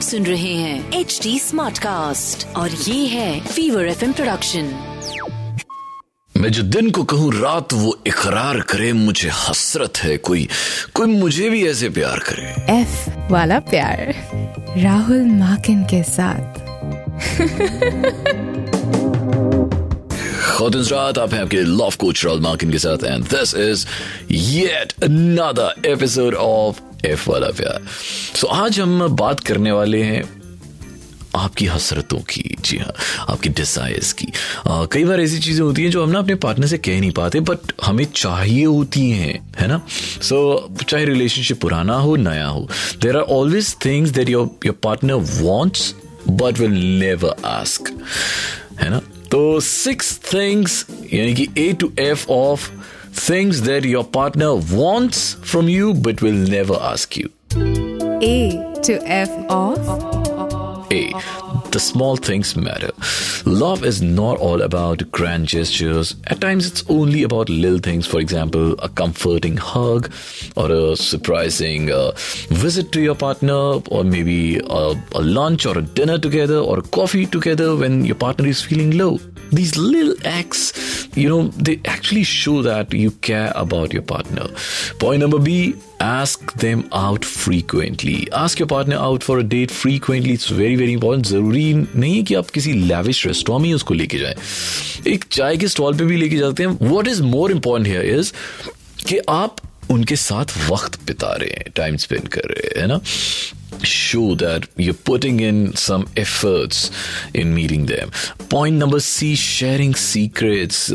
आप सुन रहे हैं एच डी स्मार्ट कास्ट और ये है फीवर एफ़ प्रोडक्शन मैं जो दिन को कहूँ रात वो इकरार करे मुझे हसरत है कोई कोई मुझे भी ऐसे प्यार करे। एफ़ वाला प्यार राहुल माकिन के साथ। रात आप हैं आपके लव कोच राहुल मार्किन के साथ and this is yet another episode of F वाला प्यार। सो so, आज हम बात करने वाले हैं आपकी हसरतों की जी हाँ आपकी डिजायर्स की। आ, कई बार ऐसी चीज़ें होती हैं जो हम ना अपने पार्टनर से कह नहीं पाते बट हमें चाहिए होती हैं है ना? सो so, चाहे रिलेशनशिप पुराना हो नया हो there are always things that your your partner wants but will never ask है ना? तो सिक्स थिंग्स यानी कि A to F of Things that your partner wants from you but will never ask you. A to F off. A. The small things matter. Love is not all about grand gestures. At times, it's only about little things. For example, a comforting hug or a surprising uh, visit to your partner, or maybe a, a lunch or a dinner together or a coffee together when your partner is feeling low. These little acts you know, they actually show that you care about your partner. Point number B ask them out frequently. Ask your partner out for a date frequently. It's very, very important. जरूरी नहीं है कि आप किसी lavish restaurant में उसको लेके जाएं एक चाय के स्टॉल पे भी लेके जाते हैं what is more important here is कि आप उनके साथ वक्त बिता रहे हैं टाइम स्पेंड कर रहे हैं ना? Show that you putting in some efforts in meeting them point number C sharing secrets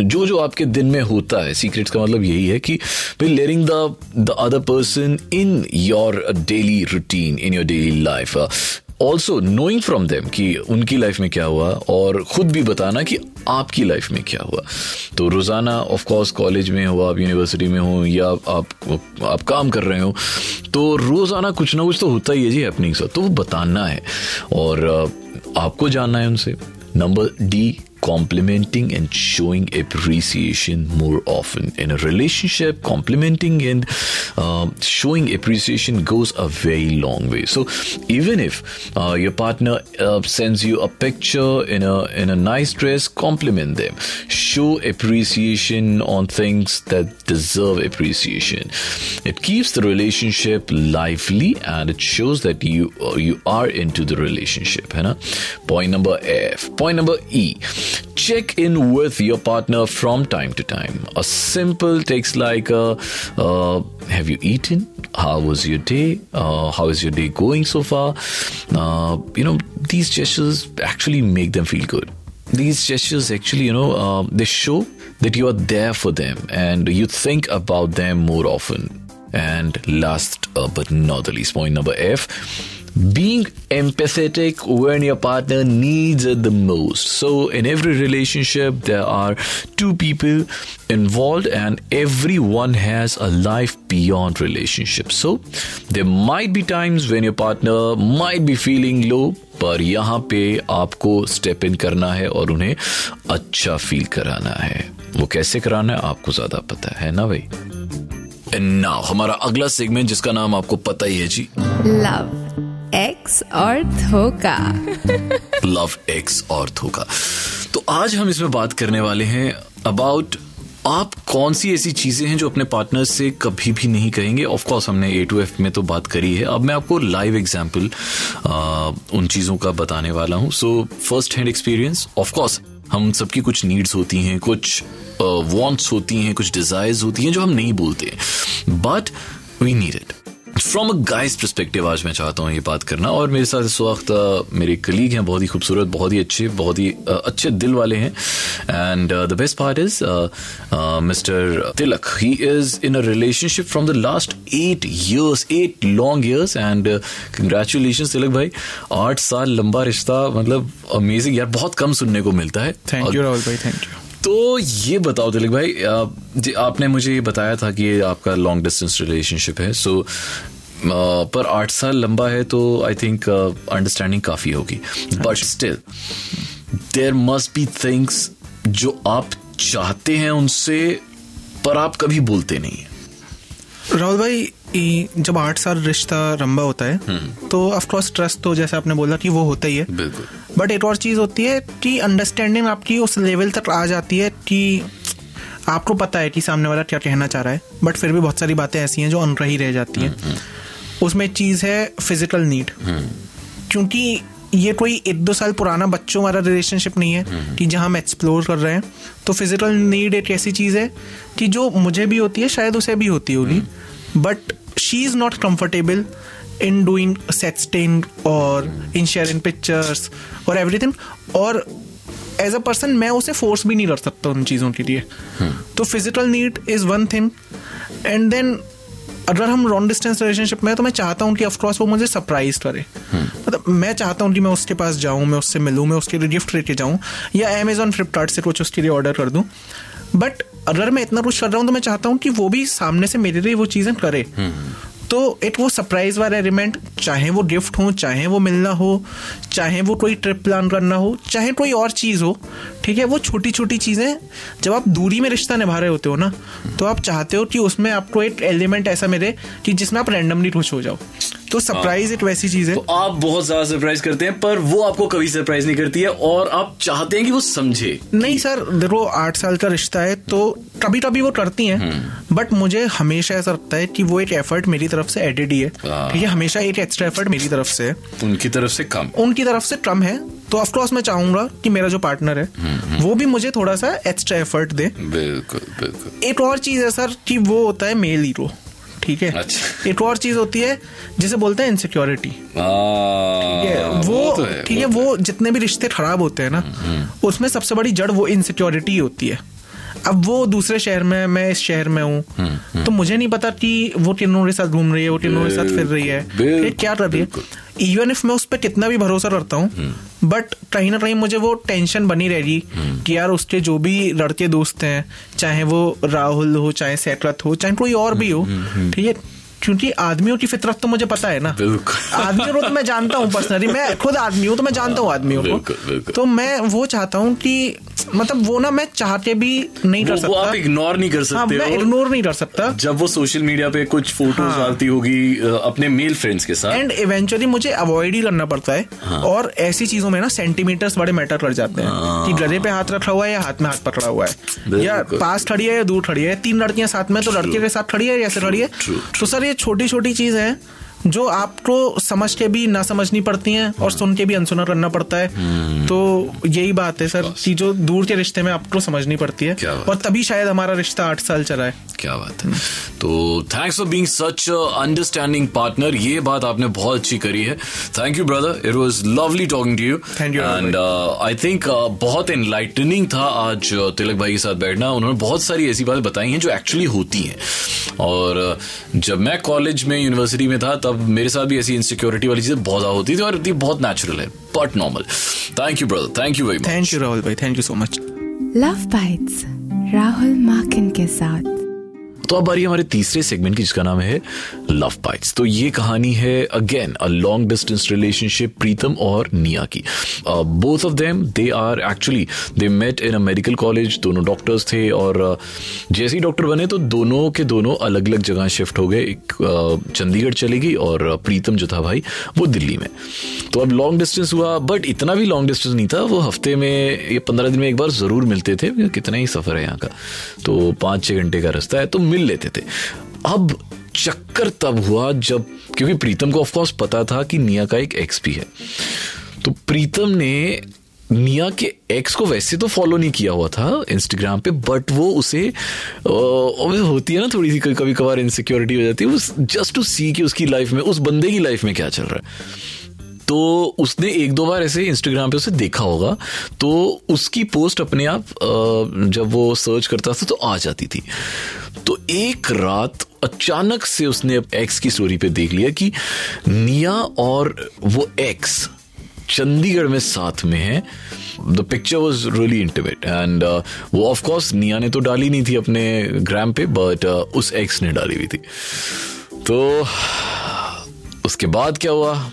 जो जो आपके दिन में होता है सीक्रेट्स का मतलब यही है कि B learning the other person in your daily routine in your daily life also knowing from them कि उनकी लाइफ में क्या हुआ और खुद भी बताना कि आपकी लाइफ में क्या हुआ। तो रोज़ाना ऑफ़ कोर्स कॉलेज में हो, आप यूनिवर्सिटी में हो या आप आप काम कर रहे हो तो रोज़ाना कुछ ना कुछ तो होता ही है जी हैपनिंग्स तो वो बताना है और आपको जानना है उनसे। Number D complimenting and showing appreciation more often. In a relationship, complimenting and uh, showing appreciation goes a very long way. So even if uh, your partner uh, sends you a picture in a in a nice dress, compliment them. Show appreciation on things that deserve appreciation. It keeps the relationship lively and it shows that you uh, you are into the relationship. Na? Point number F. Point number E check in with your partner from time to time. A simple text like, uh, uh, Have you eaten? How was your day? Uh, how is your day going so far? Uh, you know, these gestures actually make them feel good. These gestures actually, you know, uh, they show that you are there for them and you think about them more often. And last uh, but not the least, point number F being empathetic when your partner needs it the most. So, in every relationship, there are two people involved, and everyone has a life beyond relationships. So, there might be times when your partner might be feeling low, पर यहाँ पे आपको step in करना है और उन्हें अच्छा feel कराना है वो कैसे कराना है आपको ज़्यादा पता है ना भाई नाउ हमारा अगला सेगमेंट जिसका नाम आपको पता ही है जी। लव एक्स और धोखा। लव एक्स और धोखा। तो आज हम इसमें बात करने वाले हैं अबाउट आप कौन सी ऐसी चीज़ें हैं जो अपने पार्टनर से कभी भी नहीं कहेंगे ऑफ़ कोर्स हमने ए टू एफ़ में तो बात करी है। अब मैं आपको लाइव एग्जांपल उन चीज़ों का बताने वाला हूँ। So first hand experience of course हम सबकी कुछ नीड्स होती हैं, कुछ वॉन्ट्स होती हैं, कुछ डिजायर्स होती हैं जो हम नहीं बोलते। But we need it from a guy's perspective आज मैं चाहता हूँ ये बात करना और मेरे साथ इस वक्त मेरे कलीग हैं बहुत ही खूबसूरत बहुत ही अच्छे बहुत ही अच्छे दिल वाले हैं। And the best part is mister Tilak he is in a relationship from the last eight years eight long years and congratulation Tilak भाई आठ साल लंबा रिश्ता मतलब अमेजिंग यार बहुत कम सुनने को मिलता है। थैंक यू राहुल भाई थैंक यू तो ये बताओ तिलक भाई जी आपने मुझे ये बताया था कि ये आपका लॉन्ग डिस्टेंस रिलेशनशिप है सो पर आठ साल लंबा है तो आई थिंक अंडरस्टैंडिंग काफ़ी होगी। But still there must be things जो आप चाहते हैं उनसे पर आप कभी बोलते नहीं राहुल भाई जब आठ साल रिश्ता लंबा होता है तो ऑफकोर्स ट्रस्ट तो जैसे आपने बोला कि वो होता ही है। बिल्कुल। बट एक और चीज़ होती है कि अंडरस्टैंडिंग आपकी उस लेवल तक आ जाती है कि आपको पता है कि सामने वाला क्या कहना चाह रहा है बट फिर भी बहुत सारी बातें ऐसी हैं जो अनरही रह जाती हैं। उसमें एक चीज़ है फ़िज़िकल नीड क्योंकि ये कोई एक दो साल पुराना बच्चों वाला रिलेशनशिप नहीं है कि जहाँ हम एक्सप्लोर कर रहे हैं। तो फ़िज़िकल नीड एक ऐसी चीज़ है कि जो मुझे भी होती है शायद उसे भी होती होगी। But she is not in doing sexting और इन शेयरिंग पिक्चर्स और एवरीथिंग और एज अ पर्सन मैं उसे फोर्स भी नहीं कर सकता उन चीज़ों के लिए। तो physical need is one thing and then अगर हम लॉन्ग डिस्टेंस रिलेशनशिप में तो मैं चाहता हूँ कि ऑफकोर्स वो मुझे सरप्राइज़ करे। मतलब मैं चाहता हूँ कि मैं उसके पास जाऊँ मैं उससे मिलूँ मैं उसके लिए गिफ्ट लेके जाऊँ। या अमेजोन फ्लिपकार्ट से कुछ उसके लिए ऑर्डर कर दूँ। बट अगर मैं इतना कुछ कर रहा हूँ तो मैं चाहता हूँ कि वो भी सामने से मेरे लिए वो चीज़ें करे। तो इट वो सरप्राइज़ वाला एलिमेंट चाहे वो गिफ्ट हो, चाहे वो मिलना हो, चाहे वो कोई ट्रिप प्लान करना हो, चाहे कोई और चीज़ हो, ठीक है, वो छोटी छोटी चीज़ें, जब आप दूरी में रिश्ता निभा रहे होते हो ना तो आप चाहते हो कि उसमें आपको एक एलिमेंट ऐसा मिले कि जिसमें आप रैंडमली खुश हो जाओ। तो सरप्राइज़ एक वैसी चीज़ है। तो आप बहुत ज़्यादा सरप्राइज़ करते हैं पर वो आपको कभी सरप्राइज़ नहीं करती है और आप चाहते हैं कि वो समझे नहीं सर देखो आठ साल का रिश्ता है तो कभी कभी वो करती हैं। बट मुझे हमेशा ऐसा लगता है कि वो एक एफर्ट मेरी तरफ़ से एडेड ही है। हाँ। ठीक है हमेशा एक एक्स्ट्रा एफर्ट मेरी तरफ़ से है। उनकी तरफ़ से कम। उनकी तरफ़ से कम है तो ऑफकोर्स मैं चाहूँगा कि मेरा जो पार्टनर है वो भी मुझे थोड़ा सा एक्स्ट्रा एफर्ट दे। बिल्कुल बिल्कुल। एक और चीज़ है सर कि वो होता है मेल हीरो ठीक है। अच्छा। एक और चीज़ होती है जिसे बोलते हैं इनसिक्योरिटी वो तो ठीक है वो जितने भी रिश्ते खराब होते हैं ना उसमें सबसे बड़ी जड़ वो इनसिक्योरिटी होती है। अब वो दूसरे शहर में मैं इस शहर में हूँ तो मुझे नहीं पता कि वो किन्नों के साथ घूम रही है वो किन्नों के साथ फिर रही है। क्या कर रही है? इवन इफ़ मैं उस पर कितना भी भरोसा करता हूँ बट कहीं ना कहीं मुझे वो टेंशन बनी रह रही कि यार उसके जो भी लड़के दोस्त हैं चाहे वो राहुल हो चाहे सैकरत हो चाहे कोई और भी हो ठीक है? क्योंकि आदमियों की फितरत तो मुझे पता है ना। आदमियों को तो मैं जानता हूँ पर्सनली मैं खुद आदमी हूँ तो मैं जानता हूँ आदमियों को। तो मैं वो चाहता हूँ कि मतलब वो ना मैं चाहते भी नहीं कर वो आप सकता। इग्नोर नहीं कर हाँ सकते मैं इग्नोर नहीं कर सकता। जब वो सोशल मीडिया पे कुछ फ़ोटोज़ हाँ। डालती होगी अपने मेल फ्रेंड्स के साथ। एंड इवेंचुअली मुझे अवॉइड ही करना पड़ता है। हाँ। और ऐसी चीज़ों में ना सेंटीमीटर्स बड़े मैटर कर जाते हैं। कि गले पे हाथ रखा हुआ है या हाथ में हाथ पकड़ा हुआ है? या। पास खड़ी है या दूर खड़ी है? तीन लड़कियाँ साथ में तो लड़के के साथ खड़ी है या ऐसे खड़ी है? तो सर ये छोटी छोटी चीज़ है। जो आपको समझ के भी ना समझनी पड़ती हैं और सुन के भी अनसुना करना पड़ता है। हम्म। तो यही बात है सर कि जो दूर के रिश्ते में आपको समझनी पड़ती है। और तभी शायद हमारा रिश्ता आठ साल चला है। क्या बात है। तो thanks for being such understanding partner ये बात आपने बहुत अच्छी करी है। Thank you brother it was lovely talking to you Thank you, and I think बहुत इनलाइटनिंग था आज uh, तिलक भाई के साथ बैठना। उन्होंने बहुत सारी ऐसी बातें बताई हैं जो एक्चुअली होती हैं। और uh, जब मैं कॉलेज में यूनिवर्सिटी में था तब मेरे साथ भी ऐसी इनसिक्योरिटी वाली चीज़ें बहुत ज़्यादा होती थी और ये बहुत नेचुरल है but normal thank you brother thank you very much thank you Rahul भाई. Thank you so much love bytes Rahul Makin के साथ. तो अब बारी हमारे तीसरे सेगमेंट की जिसका नाम है लव बाइट्स तो ये कहानी है again a long distance relationship Pritam और निया की। Both of them they are actually they met in a medical college दोनों डॉक्टर्स थे और uh, जैसे ही डॉक्टर बने तो दोनों के दोनों अलग अलग जगह शिफ्ट हो गए। एक uh, चंडीगढ़ चली गई और uh, प्रीतम जो था भाई वो दिल्ली में। तो अब लॉन्ग डिस्टेंस हुआ बट इतना भी लॉन्ग डिस्टेंस नहीं था वो हफ़्ते में पंद्रह दिन में एक बार ज़रूर मिलते थे कितना ही सफ़र है यहाँ का। तो पाँच छः घंटे का रास्ता है। तो मिल लेते थे। अब चक्कर तब हुआ जब, क्योंकि प्रीतम को ऑफकोर्स पता था कि निया का एक एक्स भी है। तो प्रीतम ने निया के एक्स को वैसे तो फॉलो नहीं किया हुआ था इंस्टाग्राम पे बट वो उसे होती है ना थोड़ी सी कभी कभार इनसिक्योरिटी हो जाती है जस्ट टू सी कि उसकी लाइफ में, उस बंदे की लाइफ में क्या चल रहा है। तो उसने एक दो बार ऐसे इंस्टाग्राम पे उसे देखा होगा। तो उसकी पोस्ट अपने आप जब वो सर्च करता था तो आ जाती थी। तो एक रात अचानक से उसने एक्स की स्टोरी पे देख लिया कि निया और वो एक्स चंडीगढ़ में साथ में है। The picture was really intimate and वो ऑफकोर्स निया ने तो डाली नहीं थी अपने ग्राम पे बट uh, उस एक्स ने डाली हुई थी। तो उसके बाद क्या हुआ?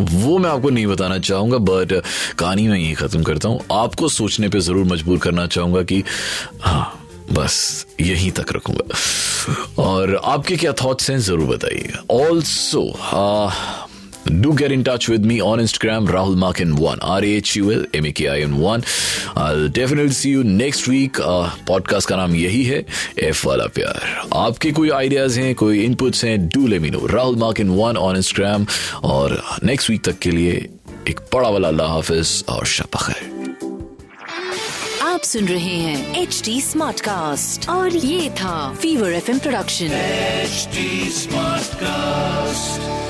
वो मैं आपको नहीं बताना चाहूँगा बट कहानी में यही खत्म करता हूँ। आपको सोचने पर ज़रूर मजबूर करना चाहूँगा कि हाँ बस यहीं तक रखूँगा। और और आपके क्या थॉट्स हैं, ज़रूर बताइए also Do get in touch with me on Instagram, Rahul Markin1, R A H U L M A K I N 1. I'll definitely see you next week. Podcast का नाम यही है एफ़ वाला प्यार आपके कोई आइडियाज़ हैं कोई इनपुट्स हैं do let me know Rahul Makin one on Instagram और नेक्स्ट वीक तक के लिए एक बड़ा वाला अल्लाह हाफिज और शपा खैर आप सुन रहे हैं एच डी स्मार्ट कास्ट और ये था fever F production HD Smartcast.